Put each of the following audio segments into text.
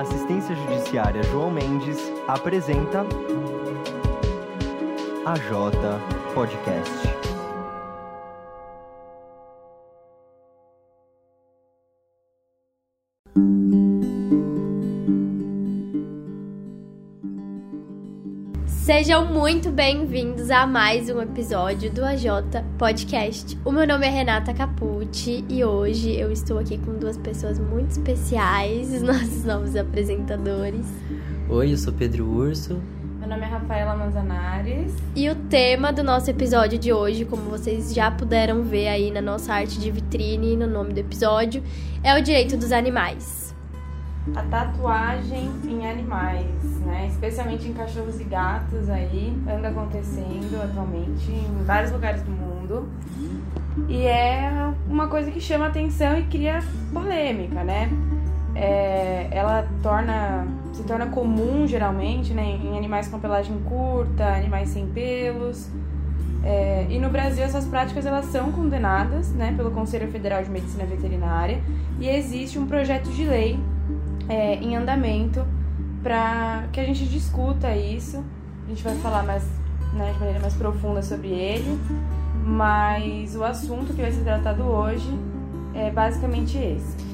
Assistência judiciária João Mendes apresenta a J Podcast. Sejam muito bem-vindos a mais um episódio do AJ Podcast. O meu nome é Renata Capucci e hoje eu estou aqui com duas pessoas muito especiais, os nossos novos apresentadores. Oi, eu sou Pedro Urso. Meu nome é Rafaela Manzanares. E o tema do nosso episódio de hoje, como vocês já puderam ver aí na nossa arte de vitrine no nome do episódio, é o direito dos animais a tatuagem em animais, né? Especialmente em cachorros e gatos aí, anda acontecendo atualmente em vários lugares do mundo. E é uma coisa que chama atenção e cria polêmica, né? É, ela torna se torna comum geralmente né, em animais com pelagem curta, animais sem pelos. É, e no Brasil essas práticas elas são condenadas né, pelo Conselho Federal de Medicina Veterinária e existe um projeto de lei é, em andamento para que a gente discuta isso. A gente vai falar mais, né, de maneira mais profunda sobre ele, mas o assunto que vai ser tratado hoje é basicamente esse.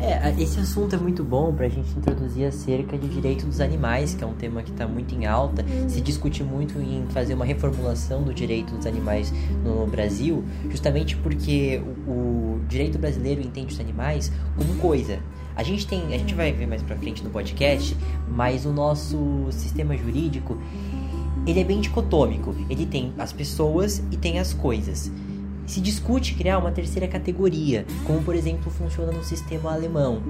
É, esse assunto é muito bom para a gente introduzir acerca de direito dos animais, que é um tema que está muito em alta. Uhum. Se discute muito em fazer uma reformulação do direito dos animais no Brasil, justamente porque o, o direito brasileiro entende os animais como coisa. A gente tem, a gente vai ver mais pra frente no podcast, mas o nosso sistema jurídico, ele é bem dicotômico. Ele tem as pessoas e tem as coisas. Se discute criar uma terceira categoria, como por exemplo funciona no sistema alemão.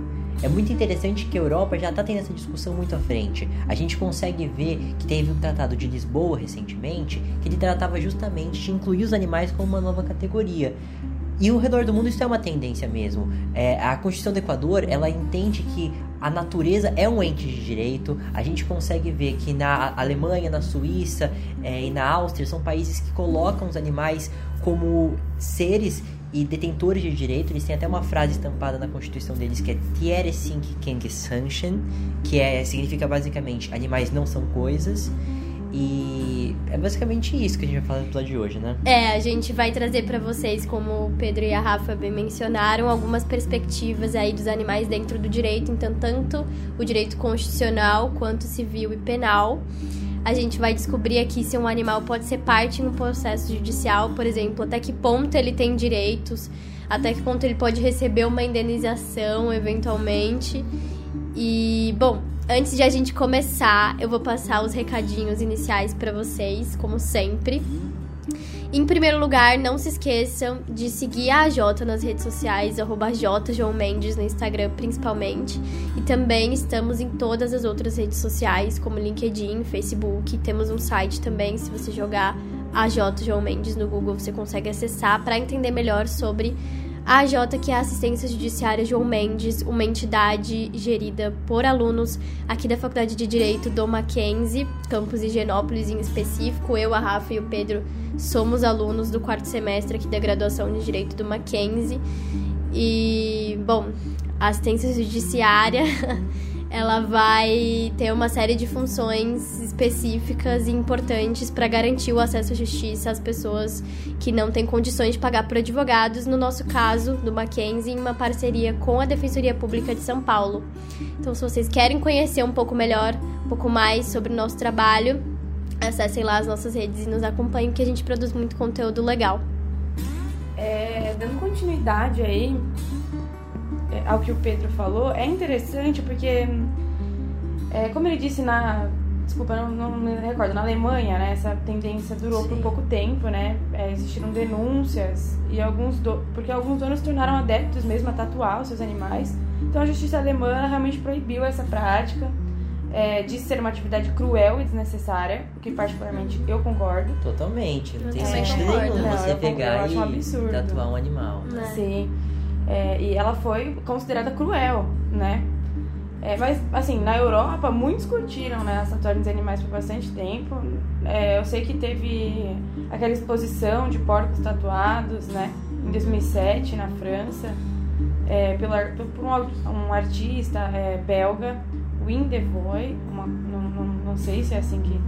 É muito interessante que a Europa já está tendo essa discussão muito à frente. A gente consegue ver que teve um tratado de Lisboa recentemente que ele tratava justamente de incluir os animais como uma nova categoria. E ao redor do mundo isso é uma tendência mesmo. É, a Constituição do Equador, ela entende que a natureza é um ente de direito. A gente consegue ver que na Alemanha, na Suíça é, e na Áustria são países que colocam os animais como seres e detentores de direito. Eles têm até uma frase estampada na Constituição deles que é Tiere Sink Kengesanchen, que é, significa basicamente animais não são coisas. E é basicamente isso que a gente vai falar no episódio de hoje, né? É, a gente vai trazer para vocês, como o Pedro e a Rafa bem mencionaram, algumas perspectivas aí dos animais dentro do direito, então tanto o direito constitucional quanto civil e penal. A gente vai descobrir aqui se um animal pode ser parte no processo judicial, por exemplo, até que ponto ele tem direitos, até que ponto ele pode receber uma indenização eventualmente. E, bom, Antes de a gente começar, eu vou passar os recadinhos iniciais para vocês, como sempre. Em primeiro lugar, não se esqueçam de seguir a AJ nas redes sociais, arroba Mendes no Instagram principalmente. E também estamos em todas as outras redes sociais, como LinkedIn, Facebook. Temos um site também, se você jogar João Mendes no Google, você consegue acessar para entender melhor sobre a AJ, que é a Assistência Judiciária João Mendes, uma entidade gerida por alunos aqui da Faculdade de Direito do Mackenzie, campus Higienópolis em específico. Eu, a Rafa e o Pedro somos alunos do quarto semestre aqui da graduação de Direito do Mackenzie. E, bom, assistência judiciária ela vai ter uma série de funções específicas e importantes para garantir o acesso à justiça às pessoas que não têm condições de pagar por advogados, no nosso caso, do Mackenzie, em uma parceria com a Defensoria Pública de São Paulo. Então, se vocês querem conhecer um pouco melhor, um pouco mais sobre o nosso trabalho, acessem lá as nossas redes e nos acompanhem, que a gente produz muito conteúdo legal. É, dando continuidade aí, ao que o Pedro falou, é interessante porque, é, como ele disse na. Desculpa, não, não me recordo, na Alemanha, né, essa tendência durou Sim. por pouco tempo, né? É, existiram denúncias e alguns do, porque alguns donos se tornaram adeptos mesmo a tatuar os seus animais. Então a justiça alemã realmente proibiu essa prática. É, de ser uma atividade cruel e desnecessária, o que particularmente eu concordo. Totalmente, não tem sentido nenhum você pegar e um tatuar um animal. Né? Sim. É, e ela foi considerada cruel, né? É, mas, assim, na Europa, muitos curtiram né, as tatuagens de animais por bastante tempo. É, eu sei que teve aquela exposição de porcos tatuados, né? Em 2007, na França, é, por um, um artista é, belga, Windevoy, uma, não, não, não sei se é assim que,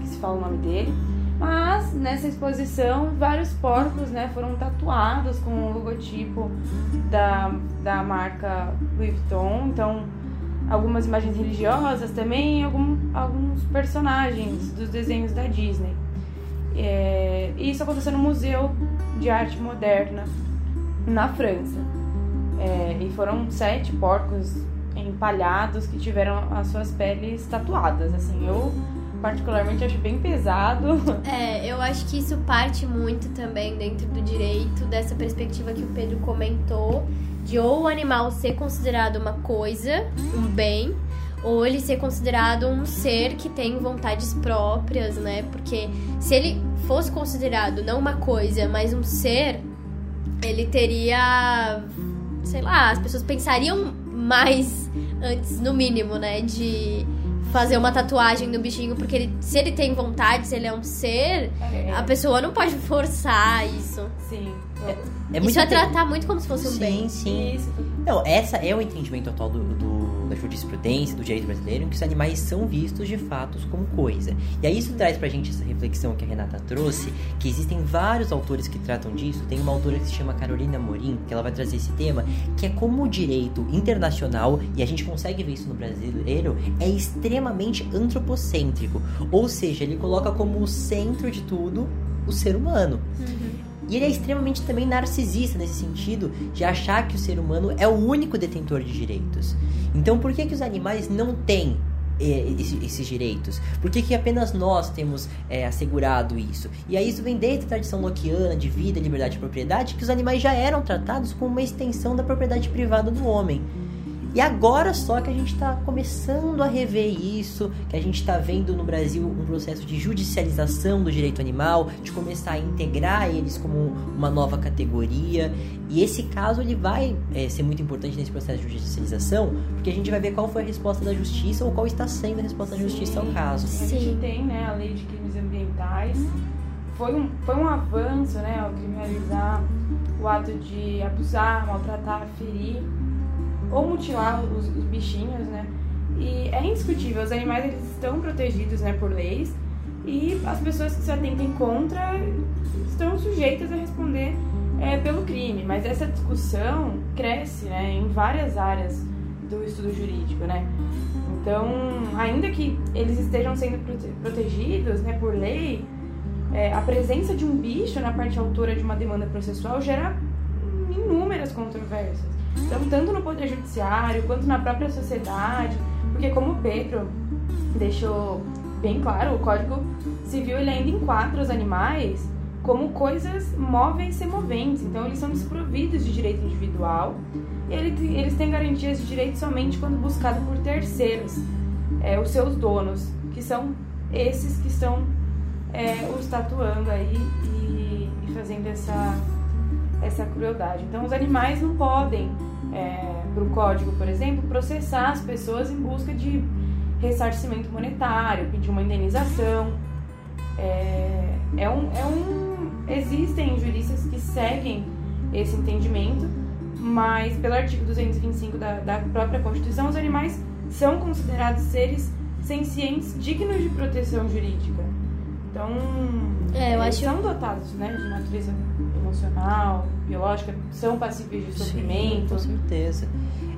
que se fala o nome dele, mas nessa exposição vários porcos né, foram tatuados com o logotipo da, da marca Louis Vuitton, então algumas imagens religiosas também, algum, alguns personagens dos desenhos da Disney. É, isso aconteceu no Museu de Arte Moderna na França. É, e foram sete porcos empalhados que tiveram as suas peles tatuadas. Assim, eu particularmente acho bem pesado. É, eu acho que isso parte muito também dentro do direito, dessa perspectiva que o Pedro comentou, de ou o animal ser considerado uma coisa, um bem, ou ele ser considerado um ser que tem vontades próprias, né? Porque se ele fosse considerado não uma coisa, mas um ser, ele teria, sei lá, as pessoas pensariam mais antes, no mínimo, né, de fazer uma tatuagem no bichinho, porque ele, se ele tem vontade, se ele é um ser, é. a pessoa não pode forçar isso. Sim. É, é isso é tratar muito como se fosse um sim, bem. Sim, sim. Não, essa é o entendimento atual do, do da jurisprudência, do direito brasileiro, em que os animais são vistos de fato como coisa. E aí isso traz pra gente essa reflexão que a Renata trouxe, que existem vários autores que tratam disso. Tem uma autora que se chama Carolina Morim, que ela vai trazer esse tema, que é como o direito internacional, e a gente consegue ver isso no brasileiro, é extremamente antropocêntrico. Ou seja, ele coloca como o centro de tudo o ser humano. Uhum. E ele é extremamente também narcisista nesse sentido de achar que o ser humano é o único detentor de direitos. Então, por que, que os animais não têm eh, esses direitos? Por que, que apenas nós temos é, assegurado isso? E aí isso vem desde a tradição lockeana de vida, liberdade e propriedade, que os animais já eram tratados como uma extensão da propriedade privada do homem. E agora só que a gente está começando a rever isso, que a gente está vendo no Brasil um processo de judicialização do direito animal, de começar a integrar eles como uma nova categoria. E esse caso ele vai é, ser muito importante nesse processo de judicialização, porque a gente vai ver qual foi a resposta da justiça ou qual está sendo a resposta da justiça ao caso. Sim. A gente tem né, a lei de crimes ambientais. Foi um, foi um avanço né, ao criminalizar o ato de abusar, maltratar, ferir ou mutilar os, os bichinhos, né? E é indiscutível, os animais eles estão protegidos, né, por leis e as pessoas que se atentem contra estão sujeitas a responder é, pelo crime. Mas essa discussão cresce, né, em várias áreas do estudo jurídico, né? Então, ainda que eles estejam sendo prote protegidos, né, por lei, é, a presença de um bicho na parte autora de uma demanda processual gera inúmeras controvérsias. Então, tanto no Poder Judiciário quanto na própria sociedade, porque como o Pedro deixou bem claro, o Código Civil ele ainda enquadra os animais como coisas móveis e semoventes. Então, eles são desprovidos de direito individual e eles têm garantias de direito somente quando buscado por terceiros, é, os seus donos, que são esses que estão é, os tatuando aí e, e fazendo essa, essa crueldade. Então, os animais não podem é, para o código, por exemplo, processar as pessoas em busca de ressarcimento monetário, pedir uma indenização. É, é, um, é um, existem juristas que seguem esse entendimento, mas pelo artigo 225 da, da própria Constituição, os animais são considerados seres sencientes dignos de proteção jurídica. Então, é, eu acho... são dotados né, de natureza emocional, biológica, são passíveis de sofrimento. Sim, com certeza.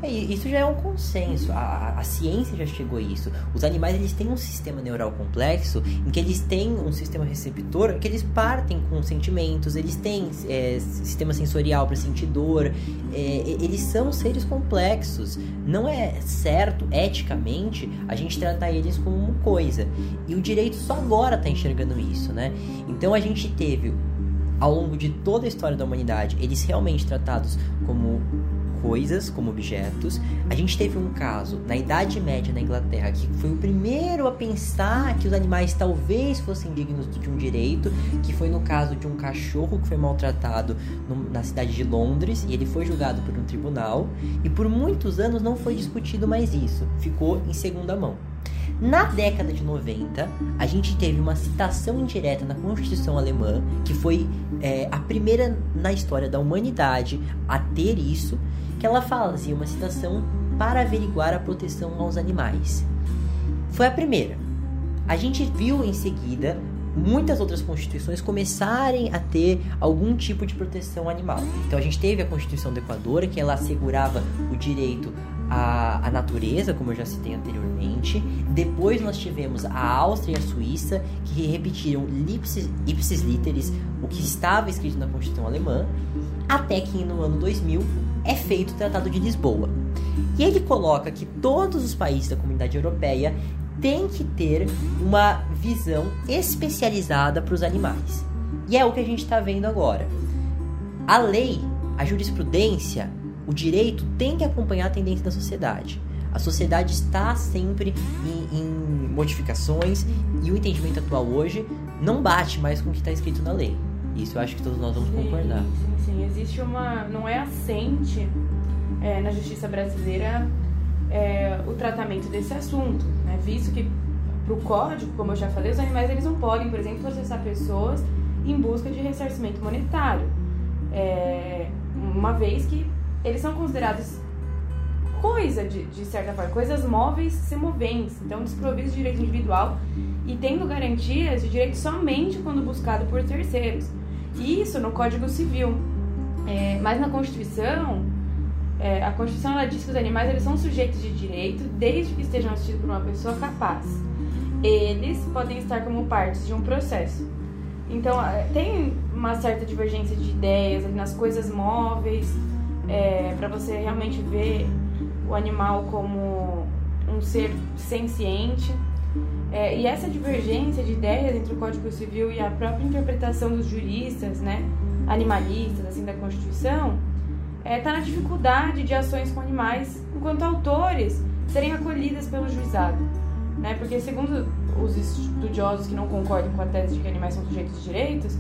É, isso já é um consenso. A, a, ciência já chegou a isso. Os animais eles têm um sistema neural complexo em que eles têm um sistema receptor que eles partem com sentimentos, eles têm é, sistema sensorial para sentir dor. É, eles são seres complexos. Não é certo, eticamente, a gente tratar eles como uma coisa. E o direito só agora está enxergando isso, né? Então a gente teve ao longo de toda a história da humanidade, eles realmente tratados como coisas, como objetos. A gente teve um caso na Idade Média na Inglaterra que foi o primeiro a pensar que os animais talvez fossem dignos de um direito, que foi no caso de um cachorro que foi maltratado no, na cidade de Londres e ele foi julgado por um tribunal e por muitos anos não foi discutido mais isso, ficou em segunda mão. Na década de 90, a gente teve uma citação indireta na Constituição Alemã, que foi é, a primeira na história da humanidade a ter isso, que ela fazia uma citação para averiguar a proteção aos animais. Foi a primeira. A gente viu em seguida muitas outras constituições começarem a ter algum tipo de proteção animal. Então a gente teve a Constituição do Equador, que ela assegurava o direito à, à natureza, como eu já citei anteriormente. Depois nós tivemos a Áustria e a Suíça, que repetiram ipsis, literis o que estava escrito na Constituição alemã, até que no ano 2000 é feito o Tratado de Lisboa. E ele coloca que todos os países da comunidade europeia tem que ter uma visão especializada para os animais. E é o que a gente está vendo agora. A lei, a jurisprudência, o direito tem que acompanhar a tendência da sociedade. A sociedade está sempre em, em modificações e o entendimento atual hoje não bate mais com o que está escrito na lei. Isso eu acho que todos nós vamos sim, concordar. Sim, sim. Existe uma. Não é assente é, na justiça brasileira é, o tratamento desse assunto, né? visto que para o código, como eu já falei, os animais eles não podem, por exemplo, processar pessoas em busca de ressarcimento monetário, é, uma vez que eles são considerados coisa de, de certa forma, coisas móveis semoventes, então desprovidos de direito individual e tendo garantias de direito somente quando buscado por terceiros. Isso no Código Civil. É, mas na Constituição, é, a Constituição ela diz que os animais eles são sujeitos de direito desde que estejam assistidos por uma pessoa capaz. Eles podem estar como partes de um processo. Então, é, tem uma certa divergência de ideias nas coisas móveis, é, para você realmente ver o animal como um ser senciente. É, e essa divergência de ideias entre o Código Civil e a própria interpretação dos juristas, né, animalistas, assim, da Constituição, está é, tá na dificuldade de ações com animais enquanto autores serem acolhidas pelo juizado. Né? Porque, segundo os estudiosos que não concordam com a tese de que animais são sujeitos de direitos,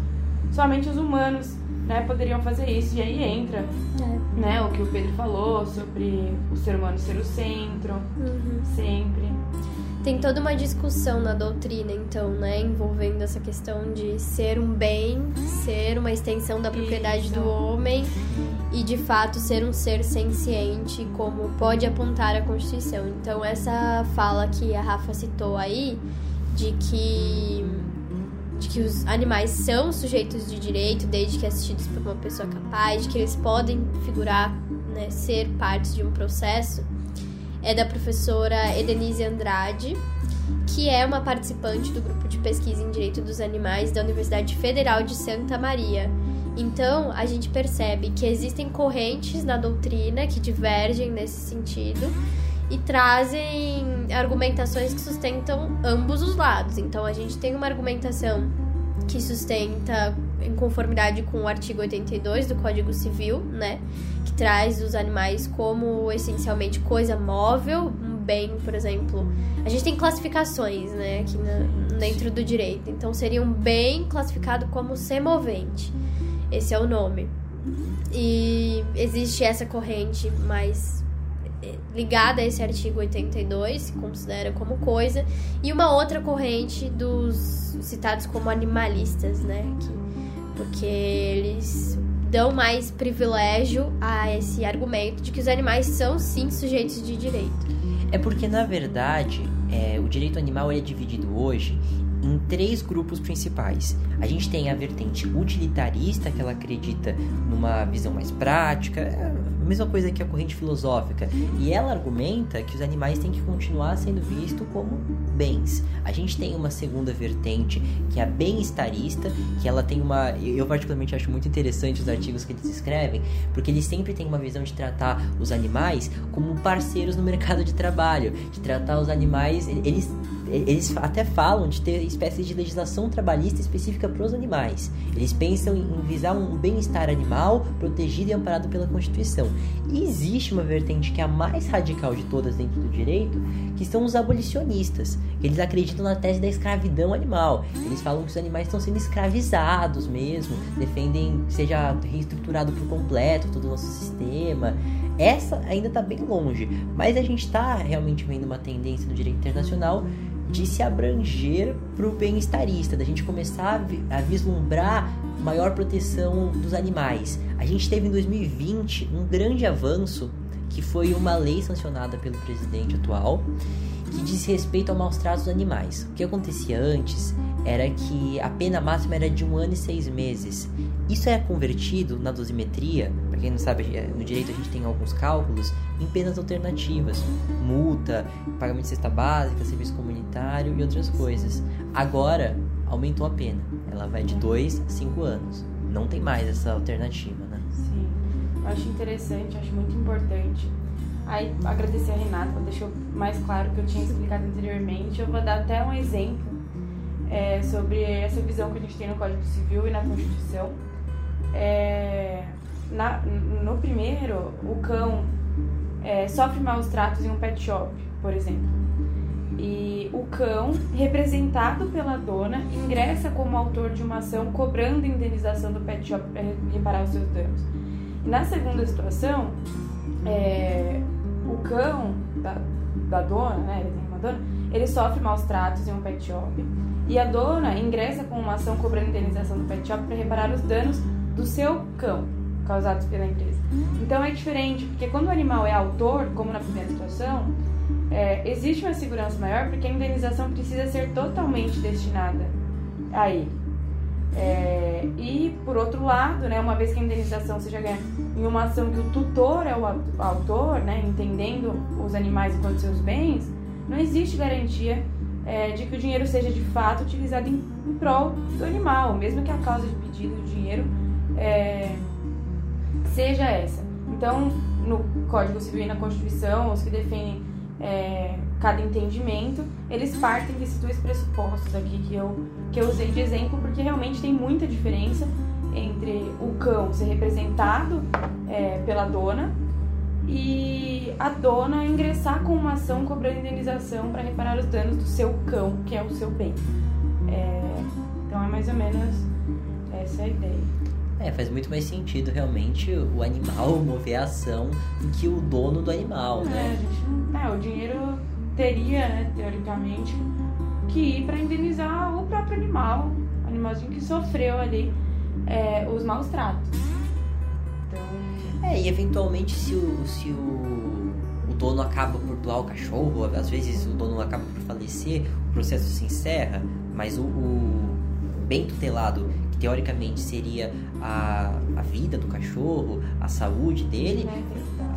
somente os humanos né, poderiam fazer isso. E aí entra é. né, o que o Pedro falou sobre o ser humano ser o centro, uhum. sempre tem toda uma discussão na doutrina, então, né, envolvendo essa questão de ser um bem, ser uma extensão da propriedade Isso. do homem e de fato ser um ser senciente, como pode apontar a Constituição. Então, essa fala que a Rafa citou aí, de que de que os animais são sujeitos de direito desde que assistidos por uma pessoa capaz, de que eles podem figurar, né, ser partes de um processo é da professora Edenise Andrade, que é uma participante do grupo de pesquisa em direito dos animais da Universidade Federal de Santa Maria. Então, a gente percebe que existem correntes na doutrina que divergem nesse sentido e trazem argumentações que sustentam ambos os lados. Então, a gente tem uma argumentação que sustenta em conformidade com o artigo 82 do Código Civil, né? Que traz os animais como essencialmente coisa móvel, um bem, por exemplo. A gente tem classificações, né, aqui na, dentro do direito. Então seria um bem classificado como semovente. Esse é o nome. E existe essa corrente mais ligada a esse artigo 82, se considera como coisa, e uma outra corrente dos citados como animalistas, né, que porque eles dão mais privilégio a esse argumento de que os animais são sim sujeitos de direito. É porque, na verdade, é, o direito animal é dividido hoje em três grupos principais. A gente tem a vertente utilitarista, que ela acredita numa visão mais prática, é mesma coisa que a corrente filosófica, e ela argumenta que os animais têm que continuar sendo vistos como bens. A gente tem uma segunda vertente, que é a bem-estarista, que ela tem uma. Eu, particularmente, acho muito interessante os artigos que eles escrevem, porque eles sempre têm uma visão de tratar os animais como parceiros no mercado de trabalho, de tratar os animais. Eles eles até falam de ter espécies de legislação trabalhista específica para os animais. Eles pensam em visar um bem-estar animal protegido e amparado pela Constituição. Existe uma vertente que é a mais radical de todas dentro do direito, que são os abolicionistas. Eles acreditam na tese da escravidão animal. Eles falam que os animais estão sendo escravizados mesmo, defendem que seja reestruturado por completo todo o nosso sistema. Essa ainda está bem longe, mas a gente está realmente vendo uma tendência no direito internacional de se abranger para o bem-estarista, da gente começar a, vislumbrar maior proteção dos animais. A gente teve em 2020 um grande avanço que foi uma lei sancionada pelo presidente atual que diz respeito ao maus tratos dos animais. O que acontecia antes era que a pena máxima era de um ano e seis meses. Isso é convertido na dosimetria, para quem não sabe, no direito a gente tem alguns cálculos, em penas alternativas, multa, pagamento de cesta básica, serviço comunitário e outras coisas. Agora aumentou a pena, ela vai de dois a cinco anos. Não tem mais essa alternativa, né? Sim, eu acho interessante, acho muito importante. Aí agradecer a Renata, deixou mais claro o que eu tinha explicado anteriormente. Eu vou dar até um exemplo é, sobre essa visão que a gente tem no Código Civil e na Constituição. É, na, no primeiro, o cão é, sofre maus tratos em um pet shop, por exemplo. E o cão, representado pela dona, ingressa como autor de uma ação cobrando indenização do pet shop para reparar os seus danos. E na segunda situação, é, o cão da, da dona, né, ele tem uma dona, ele sofre maus tratos em um pet shop e a dona ingressa com uma ação cobrando indenização do pet shop para reparar os danos do seu cão causados pela empresa. Então é diferente, porque quando o animal é autor, como na primeira situação, é, existe uma segurança maior porque a indenização precisa ser totalmente destinada a ele. É, e por outro lado, né, uma vez que a indenização seja ganha em uma ação que o tutor é o autor, né, entendendo os animais enquanto seus bens, não existe garantia é, de que o dinheiro seja de fato utilizado em, em, prol do animal, mesmo que a causa de pedido do dinheiro é, seja essa. Então, no Código Civil e na Constituição, os que defendem é, cada entendimento, eles partem desses dois pressupostos aqui que eu, que eu usei de exemplo, porque realmente tem muita diferença entre o cão ser representado é, pela dona e a dona ingressar com uma ação cobrando indenização para reparar os danos do seu cão, que é o seu bem. É, então é mais ou menos essa a ideia. É, faz muito mais sentido realmente o animal mover a ação do que o dono do animal, é, né? Gente, é, o dinheiro teria, né, teoricamente, que ir para indenizar o próprio animal, o animalzinho que sofreu ali é, os maus tratos. É, e eventualmente se o, se o, o dono acaba por doar o cachorro, às vezes o dono acaba por falecer, o processo se encerra, mas o, o bem tutelado, teoricamente seria a, a vida do cachorro, a saúde dele,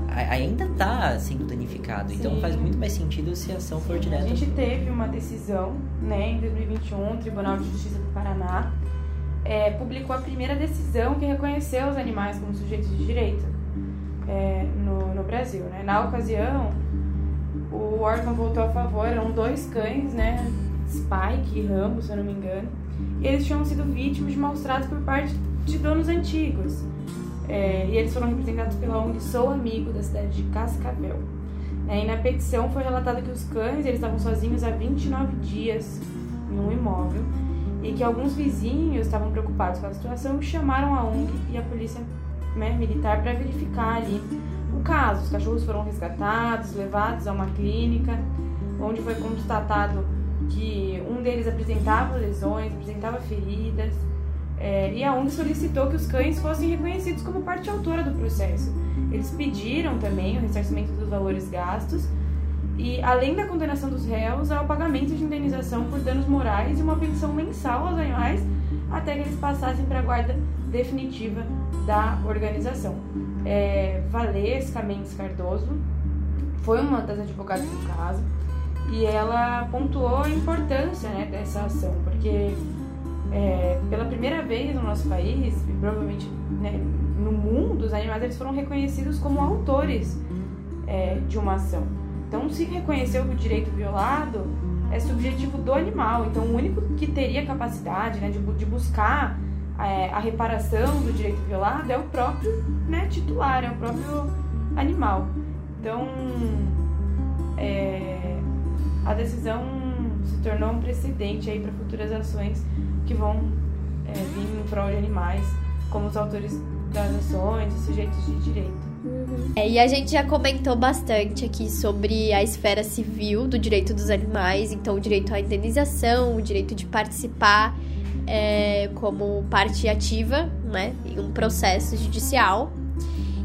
ainda está sendo danificado. Sim. Então faz muito mais sentido se a ação for direta. A gente teve uma decisão, né, em 2021, o Tribunal de Justiça do Paraná é, publicou a primeira decisão que reconheceu os animais como sujeitos de direito é, no, no Brasil. Né? Na ocasião, o órgão votou a favor, eram dois cães, né? Spike e Rambo, se eu não me engano. Eles tinham sido vítimas de maus tratos por parte de donos antigos. É, e eles foram representados pela ONG Sou Amigo, da cidade de Cascavel. É, e na petição foi relatado que os cães eles estavam sozinhos há 29 dias em um imóvel e que alguns vizinhos estavam preocupados com a situação e chamaram a ONG e a polícia né, militar para verificar ali o caso. Os cachorros foram resgatados, levados a uma clínica, onde foi constatado que um deles apresentava lesões, apresentava feridas, é, e a ONG solicitou que os cães fossem reconhecidos como parte autora do processo. Eles pediram também o ressarcimento dos valores gastos e, além da condenação dos réus, ao pagamento de indenização por danos morais e uma pensão mensal aos animais até que eles passassem para a guarda definitiva da organização. É, Valesca Mendes Cardoso foi uma das advogadas do caso e ela pontuou a importância né, dessa ação, porque é, pela primeira vez no nosso país, e provavelmente né, no mundo, os animais eles foram reconhecidos como autores é, de uma ação. Então, se reconheceu que o direito violado é subjetivo do animal, então o único que teria capacidade né, de, de buscar é, a reparação do direito violado é o próprio né, titular, é o próprio animal. Então, é, a decisão se tornou um precedente aí para futuras ações que vão é, vir em prol de animais, como os autores das ações e sujeitos de direito. É, e a gente já comentou bastante aqui sobre a esfera civil do direito dos animais, então o direito à indenização, o direito de participar é, como parte ativa, né, em um processo judicial.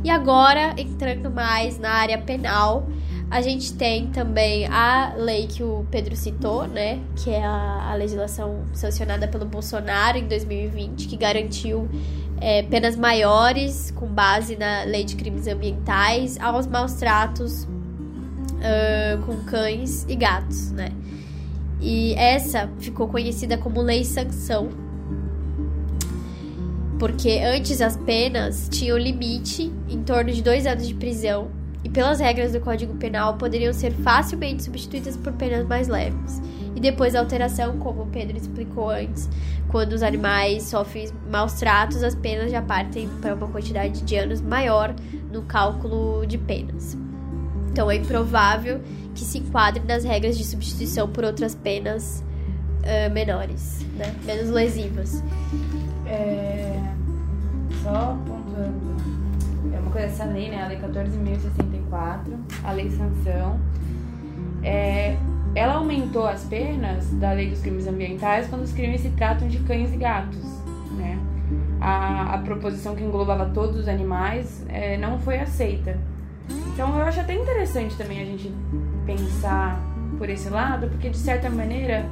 E agora, entrando mais na área penal, a gente tem também a lei que o Pedro citou, né? Que é a, a legislação sancionada pelo Bolsonaro em 2020, que garantiu é, penas maiores com base na lei de crimes ambientais aos maus tratos uh, com cães e gatos, né? E essa ficou conhecida como lei sanção. Porque antes as penas tinham limite em torno de dois anos de prisão e pelas regras do Código Penal poderiam ser facilmente substituídas por penas mais leves. E depois da alteração, como o Pedro explicou antes, quando os animais sofrem maus tratos, as penas já partem para uma quantidade de anos maior no cálculo de penas. Então é improvável que se enquadre nas regras de substituição por outras penas uh, menores, né? menos lesivas. É... Só pontuando uma coisa, essa lei, né, a lei 14.064, a lei sanção, é, ela aumentou as penas da lei dos crimes ambientais quando os crimes se tratam de cães e gatos, né? A, a proposição que englobava todos os animais é, não foi aceita. Então eu acho até interessante também a gente pensar por esse lado, porque de certa maneira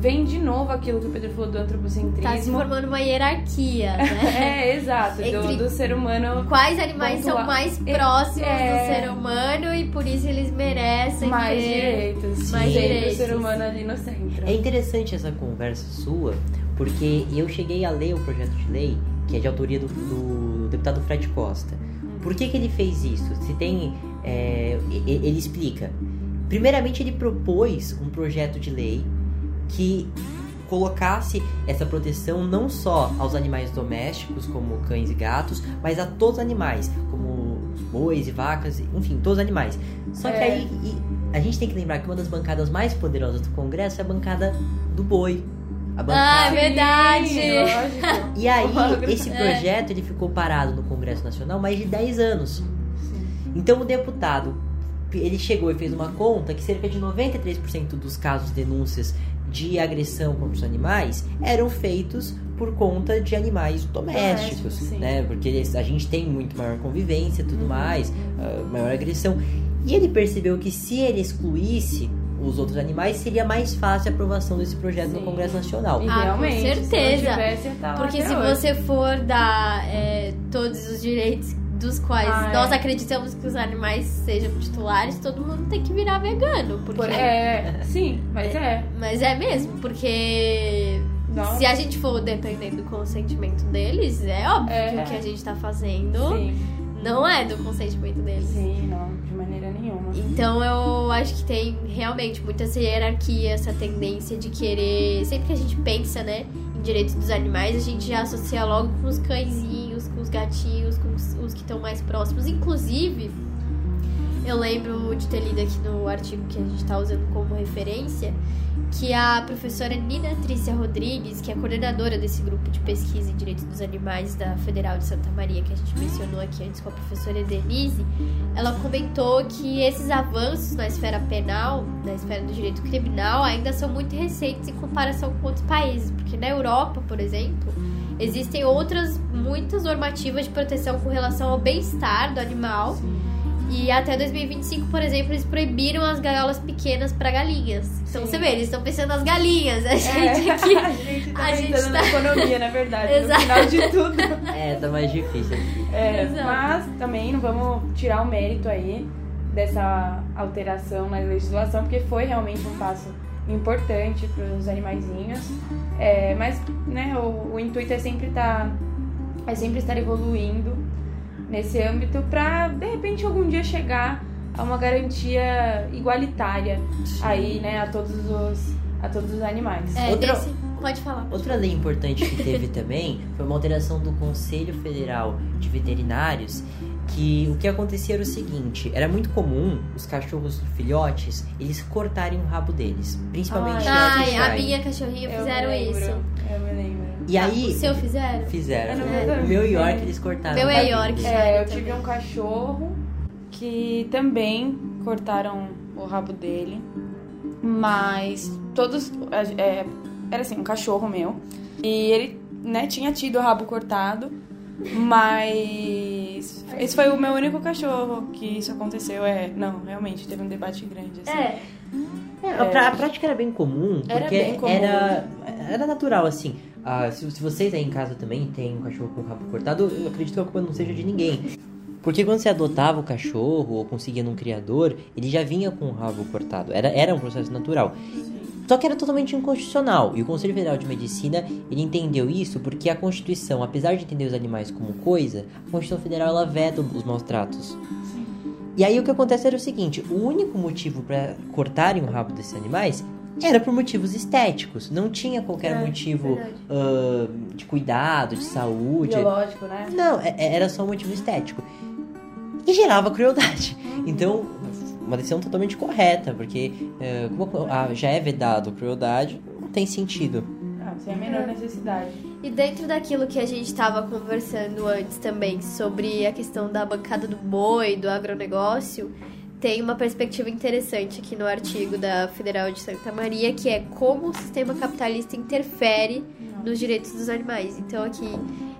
vem de novo aquilo que o Pedro falou do antropocentrismo. Tá se formando uma hierarquia, né? é, exato, do, do, ser humano. Quais animais pontuar. são mais próximos é, do ser humano e por isso eles merecem mais direitos. Mais direitos. o ser humano ali no centro. É interessante essa conversa sua, porque eu cheguei a ler o projeto de lei, que é de autoria do, do deputado Fred Costa. Por que, que ele fez isso? Se tem. É, ele explica. Primeiramente, ele propôs um projeto de lei que colocasse essa proteção não só aos animais domésticos, como cães e gatos, mas a todos os animais, como bois e vacas, enfim, todos os animais. Só é. que aí a gente tem que lembrar que uma das bancadas mais poderosas do Congresso é a bancada do boi. A bancada... Ah, é verdade! Sim, e aí, esse projeto ele ficou parado no Congresso Nacional mais de 10 anos. Então o deputado ele chegou e fez uma conta que cerca de 93% dos casos denúncias de agressão contra os animais eram feitos por conta de animais domésticos, né? Porque a gente tem muito maior convivência, tudo uhum. mais, uh, maior agressão. E ele percebeu que se ele excluísse os outros animais, seria mais fácil a aprovação desse projeto Sim. no Congresso Nacional. E ah, realmente, com certeza. Se Porque se hoje. você for dar é, todos os direitos dos quais ah, nós é. acreditamos que os animais sejam titulares, todo mundo tem que virar vegano. Porque... Por, é, sim, mas é. é. Mas é mesmo, porque Nossa. se a gente for dependendo do consentimento deles, é óbvio é. que o que a gente tá fazendo sim. não é do consentimento deles. Sim, não, de maneira nenhuma. Então eu acho que tem realmente muita essa hierarquia, essa tendência de querer. Sempre que a gente pensa, né, em direitos dos animais, a gente já associa logo com os cãezinhos, os gatinhos, com os, os que estão mais próximos. Inclusive, eu lembro de ter lido aqui no artigo que a gente está usando como referência que a professora Nina Trícia Rodrigues, que é coordenadora desse grupo de pesquisa em direitos dos animais da Federal de Santa Maria, que a gente mencionou aqui antes com a professora Denise, ela comentou que esses avanços na esfera penal, na esfera do direito criminal, ainda são muito recentes em comparação com outros países, porque na Europa, por exemplo, existem outras muitas normativas de proteção com relação ao bem-estar do animal. Sim e até 2025, por exemplo, eles proibiram as gaiolas pequenas para galinhas. Então Sim. você vê, eles estão pensando nas galinhas. A gente é, aqui. a gente tá a gente tá... na economia, na verdade. Exato. No final de tudo. É, tá mais difícil aqui. É, mas também não vamos tirar o mérito aí dessa alteração na legislação, porque foi realmente um passo importante para os animaizinhos. É, mas né, o, o intuito é sempre estar tá, é sempre estar evoluindo nesse âmbito para de repente algum dia chegar a uma garantia igualitária Sim. aí, né, a todos os a todos os animais. É, Outra... desse... Pode falar. Outra lei importante que teve também foi uma alteração do Conselho Federal de Veterinários que o que acontecia era o seguinte, era muito comum os cachorros filhotes, eles cortarem o rabo deles, principalmente Ai, a minha cachorrinha fizeram isso. Eu me lembro. E aí. O seu fizeram? Fizeram. É, o meu York eles cortaram. Meu é York. É, eu tive um cachorro que também cortaram o rabo dele. Mas todos. É, era assim, um cachorro meu. E ele, né, tinha tido o rabo cortado, mas esse foi o meu único cachorro que isso aconteceu. É, não, realmente teve um debate grande assim. É, É, a, prática era bem comum, porque Era bem comum. era, era natural, assim. Ah, se, se vocês aí em casa também tem um cachorro com o rabo cortado, eu acredito que a culpa não seja de ninguém. Porque quando você adotava o cachorro ou conseguia num criador, ele já vinha com o rabo cortado. Era, era um processo natural. Só que era totalmente inconstitucional. E o Conselho Federal de Medicina, ele entendeu isso porque a Constituição, apesar de entender os animais como coisa, a Constituição Federal ela veta os maus tratos. E aí o que acontece era o seguinte, o único motivo para cortarem o rabo desses animais era por motivos estéticos. Não tinha qualquer É, motivo ah, de cuidado, de saúde. Biológico, né? Não, é- é- era só um motivo estético. E gerava crueldade. Então, uma decisão totalmente correta, porque eh, como a- já é vedado crueldade, não tem sentido. Ah, sem a menor necessidade. E dentro daquilo que a gente estava conversando antes também sobre a questão da bancada do boi, do agronegócio, tem uma perspectiva interessante aqui no artigo da Federal de Santa Maria, que é como o sistema capitalista interfere nos direitos dos animais. Então aqui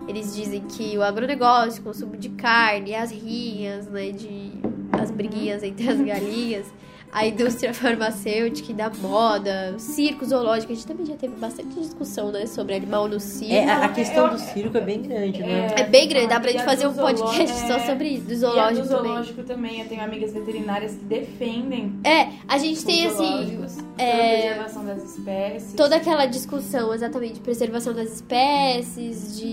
eles dizem que o agronegócio, o consumo de carne, as rinhas, né, de as briguinhas entre as galinhas, a indústria farmacêutica e da moda, o circo zoológico, a gente também já teve bastante discussão, né, sobre animal no circo. É, a, a eu- questão do circo é bem grande, né? É bem grande, dá pra gente a fazer do um podcast só é. sobre isso, do E a zoológico do também. zoológico também. Eu tenho amigas veterinárias que defendem É, a gente os tem assim, zoológicos é, preservação das espécies. toda aquela discussão exatamente de preservação das espécies, de,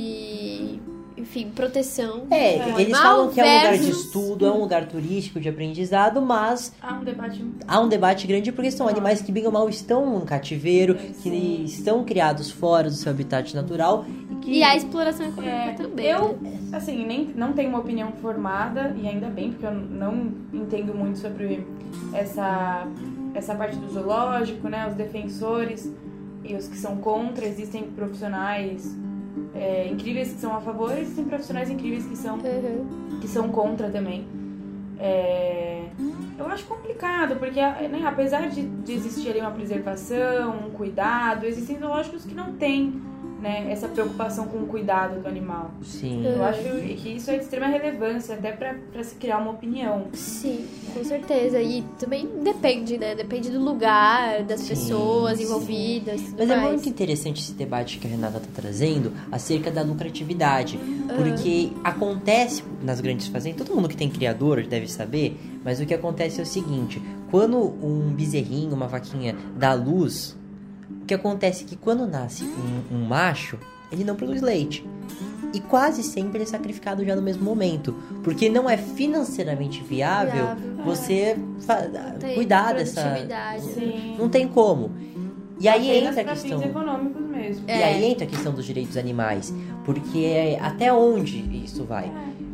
enfim, proteção. É, do eles falam que é um lugar de estudo, é um lugar turístico, de aprendizado, mas Há um debate há um debate grande porque são animais que bem ou mal estão em cativeiro, que estão criados fora do seu habitat natural e que... E a exploração econômica É, também. eu, né? assim, nem, não tenho uma opinião formada, e ainda bem, porque eu não entendo muito sobre essa, essa parte do zoológico, né? Os defensores e os que são contra. Existem profissionais é, incríveis que são a favor, e existem profissionais incríveis que são Uhum. que são contra também. É, eu acho complicado, porque né, apesar de, de existir ali uma preservação, um cuidado, existem zoológicos que não têm né, essa preocupação com o cuidado do animal. Sim. Eu acho que isso é de extrema relevância, até pra pra se criar uma opinião. Sim, com certeza. E também depende, né? Depende do lugar, das Sim, pessoas envolvidas. Mas é mais. muito interessante esse debate que a Renata está trazendo acerca da lucratividade. Porque acontece nas grandes fazendas, todo mundo que tem criador deve saber, mas o que acontece é o seguinte: quando um bezerrinho, uma vaquinha dá luz, o que acontece é que quando nasce um, um macho, ele não produz leite. E quase sempre ele é sacrificado já no mesmo momento. Porque não é financeiramente viável, Viável. você fa- Tem cuidar dessa. Sim. Não tem como. E aí Apenas entra a questão. fins econômicos mesmo. E É. aí entra a questão dos direitos animais. Porque até onde isso vai?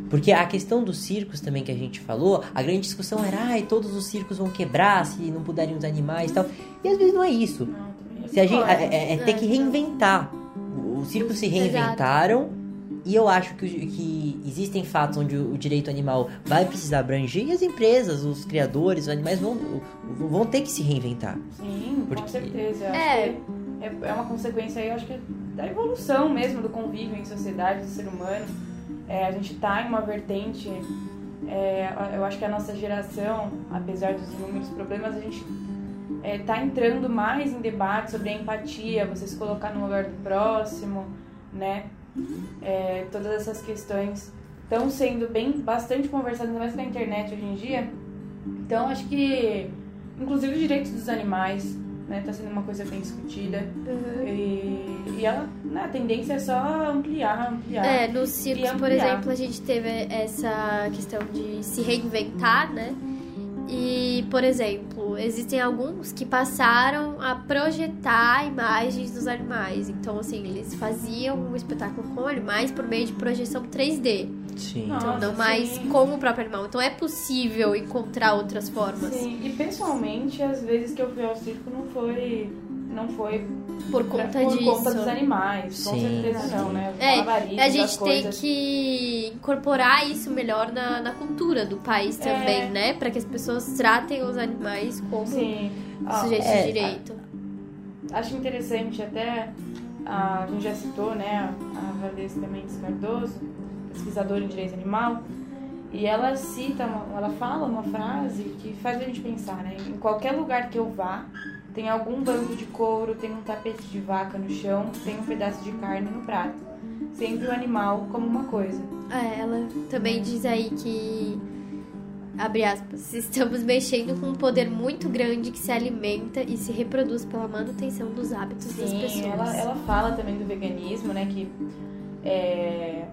Porque a questão dos circos também que a gente falou, a grande discussão era, ai, todos os circos vão quebrar se não puderem os animais e tal. E às vezes não é isso. Não, Se a gente, é, é- é ter que reinventar. Os circos se reinventaram. E eu acho que, que existem fatos onde o, o direito animal vai precisar abranger e as empresas, os criadores, os animais vão, vão ter que se reinventar. Sim, Porque- com certeza. É. é, é uma consequência aí, eu acho que da evolução mesmo do convívio em sociedade do ser humano. É, a gente tá em uma vertente. é, eu acho que a nossa geração, apesar dos inúmeros problemas, a gente é, tá entrando mais em debate sobre a empatia, você se colocar no lugar do próximo, né? É, todas essas questões estão sendo bem bastante conversadas, mais na internet hoje em dia. Então acho que inclusive os direitos dos animais, né, tá sendo uma coisa bem discutida. Uhum. E, e ela, né, a tendência é só ampliar, ampliar. É, nos circos, E por exemplo, a gente teve essa questão de se reinventar, né? E, por exemplo, existem alguns que passaram a projetar imagens dos animais. Então, assim, eles faziam um espetáculo com animais por meio de projeção 3D. Sim. Nossa, Então, não mais sim. com o próprio animal. Então, é possível encontrar outras formas. Sim, e pessoalmente, as vezes que eu fui ao circo não foi. Não foi Por pra- conta por disso. conta dos animais. Com Sim, certeza não, sim. né? Os É, A gente tem coisas. que incorporar isso melhor na, na cultura do país também, É. né? Pra que as pessoas tratem os animais como Sim. Ah, sujeitos é, de direito. acho interessante até a, a gente já citou, né, a Valesca Mendes Cardoso, pesquisadora em direito animal, e ela cita, uma, ela fala uma frase que faz a gente pensar, né? Em qualquer lugar que eu vá, tem algum banco de couro, tem um tapete de vaca no chão, tem um pedaço de carne no prato. Sempre o animal como uma coisa. É, ela também diz aí que, abre aspas, estamos mexendo com um poder muito grande que se alimenta e se reproduz pela manutenção dos hábitos das pessoas. Sim, ela, ela fala também do veganismo, né? Que é,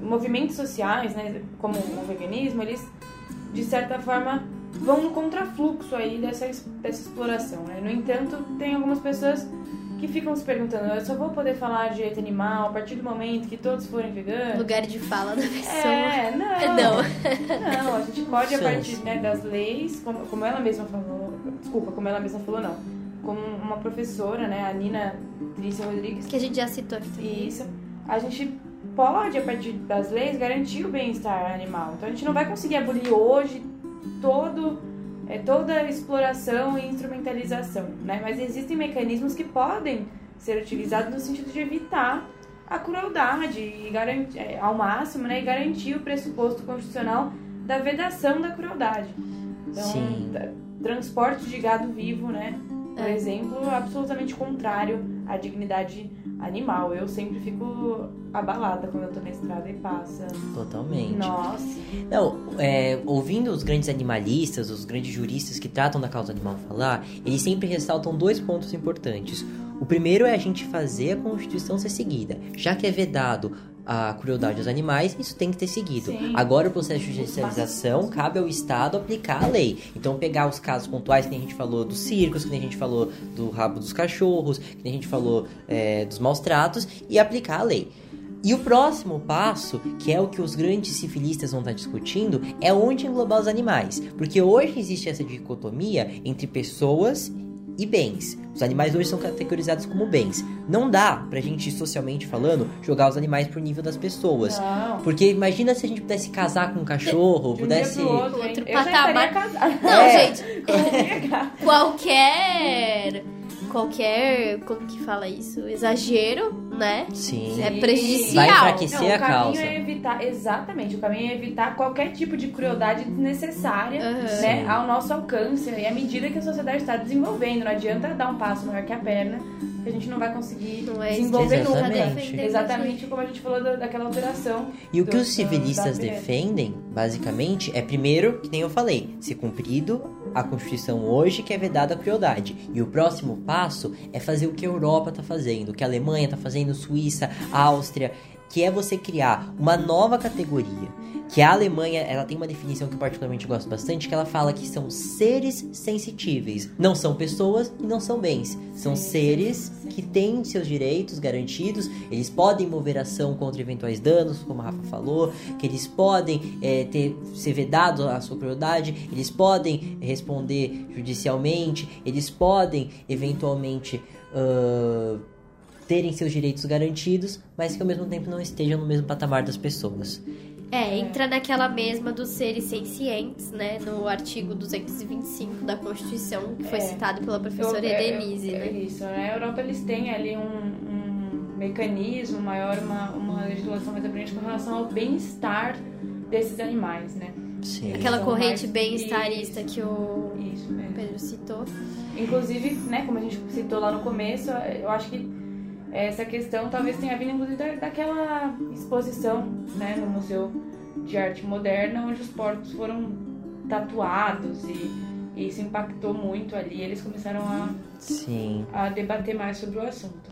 movimentos sociais, né? Como o veganismo, eles de certa forma vão no contrafluxo aí dessa, dessa exploração, né? No entanto, tem algumas pessoas que ficam se perguntando, eu só vou poder falar de direito animal a partir do momento que todos forem veganos? Lugar de fala da pessoa. É, não. Não. Não, a gente pode a partir né, das leis, como, como ela mesma falou, desculpa, como ela mesma falou, não. Como uma professora, né, a Nina Trícia Rodrigues, Que a gente já citou aqui também. isso, a gente pode, a partir das leis, garantir o bem-estar animal. Então a gente não vai conseguir abolir hoje todo, é, toda a exploração e instrumentalização, né? Mas existem mecanismos que podem ser utilizados no sentido de evitar a crueldade e garantir, é, ao máximo, né? E garantir o pressuposto constitucional da vedação da crueldade. Então, Sim. transporte de gado vivo, né? Por É. exemplo, absolutamente contrário à dignidade animal. Eu sempre fico abalada quando eu tô na estrada e passa. Totalmente. Nossa. Não, é, ouvindo os grandes animalistas, os grandes juristas que tratam da causa animal falar, eles sempre ressaltam dois pontos importantes. O primeiro é a gente fazer a Constituição ser seguida. Já que é vedado a crueldade aos animais, isso tem que ter seguido. Sim. Agora o processo de judicialização cabe ao Estado aplicar a lei. Então pegar os casos pontuais que nem a gente falou dos circos, que nem a gente falou do rabo dos cachorros, que nem a gente falou é, dos maus tratos e aplicar a lei. E o próximo passo, que é o que os grandes civilistas vão estar discutindo, é onde englobar os animais. Porque hoje existe essa dicotomia entre pessoas e bens. Os animais hoje são categorizados como bens. Não dá pra gente, socialmente falando, jogar os animais pro nível das pessoas. Não. Porque imagina se a gente pudesse casar com um cachorro, De um pudesse. dia pro outro, outro eu já patamar. Não, É. gente, qualquer. Qualquer. Como que fala isso? Exagero, né? Sim. É prejudicial. Vai enfraquecer. Não, a o caminho causa. é evitar, exatamente, o caminho é evitar qualquer tipo de crueldade desnecessária Aham. né, Sim. ao nosso alcance e à medida que a sociedade está desenvolvendo. Não adianta dar um passo maior que a perna, que a gente não vai conseguir Não é desenvolver que tá nunca. Exatamente. Exatamente como a gente falou da- daquela alteração. E o que do- os do- civilistas defendem, basicamente, é primeiro, que nem eu falei, ser cumprido a Constituição hoje, que é vedada a crueldade. E o próximo passo é fazer o que a Europa está fazendo, o que a Alemanha está fazendo, Suíça, Áustria, que é você criar uma nova categoria. Que a Alemanha, ela tem uma definição que eu particularmente gosto bastante, que ela fala que são seres sensitíveis. Não são pessoas e não são bens. São seres que têm seus direitos garantidos, eles podem mover ação contra eventuais danos, como a Rafa falou, que eles podem é, ter, ser vedados a sua crueldade, eles podem responder judicialmente, eles podem eventualmente ah, terem seus direitos garantidos, mas que ao mesmo tempo não estejam no mesmo patamar das pessoas. É, entra naquela mesma dos seres sencientes, né? No artigo 225 da Constituição, que foi É. citado pela professora Eu- é- Edenise, é, né? Isso, né? A Europa eles têm ali um, um mecanismo maior, uma, uma legislação mais abrangente com relação ao bem-estar desses animais, né? Sim. Aquela corrente bem-estarista que o Isso mesmo. Pedro citou. Inclusive, né, como a gente citou lá no começo, eu acho que essa questão talvez tenha vindo inclusive da, daquela exposição, né, no Museu de Arte Moderna, onde os porcos foram tatuados e, e isso impactou muito ali. Eles começaram a, Sim. a debater mais sobre o assunto.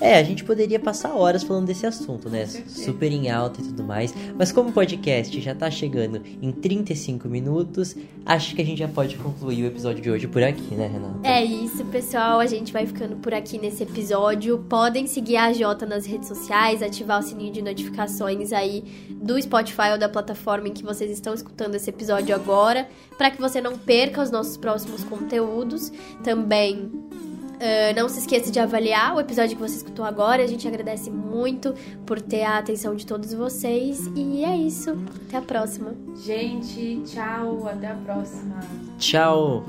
É, a gente poderia passar horas falando desse assunto, né? Super em alta e tudo mais. Mas como o podcast já tá chegando em 35 minutos, acho que a gente já pode concluir o episódio de hoje por aqui, né, Renata? É isso, pessoal. A gente vai ficando por aqui nesse episódio. Podem seguir a Jota nas redes sociais, ativar o sininho de notificações aí do Spotify ou da plataforma em que vocês estão escutando esse episódio agora, para que você não perca os nossos próximos conteúdos. Também ah, não se esqueça de avaliar o episódio que você escutou agora. A gente agradece muito por ter a atenção de todos vocês. E é isso. Até a próxima. Gente, tchau, até a próxima. Tchau!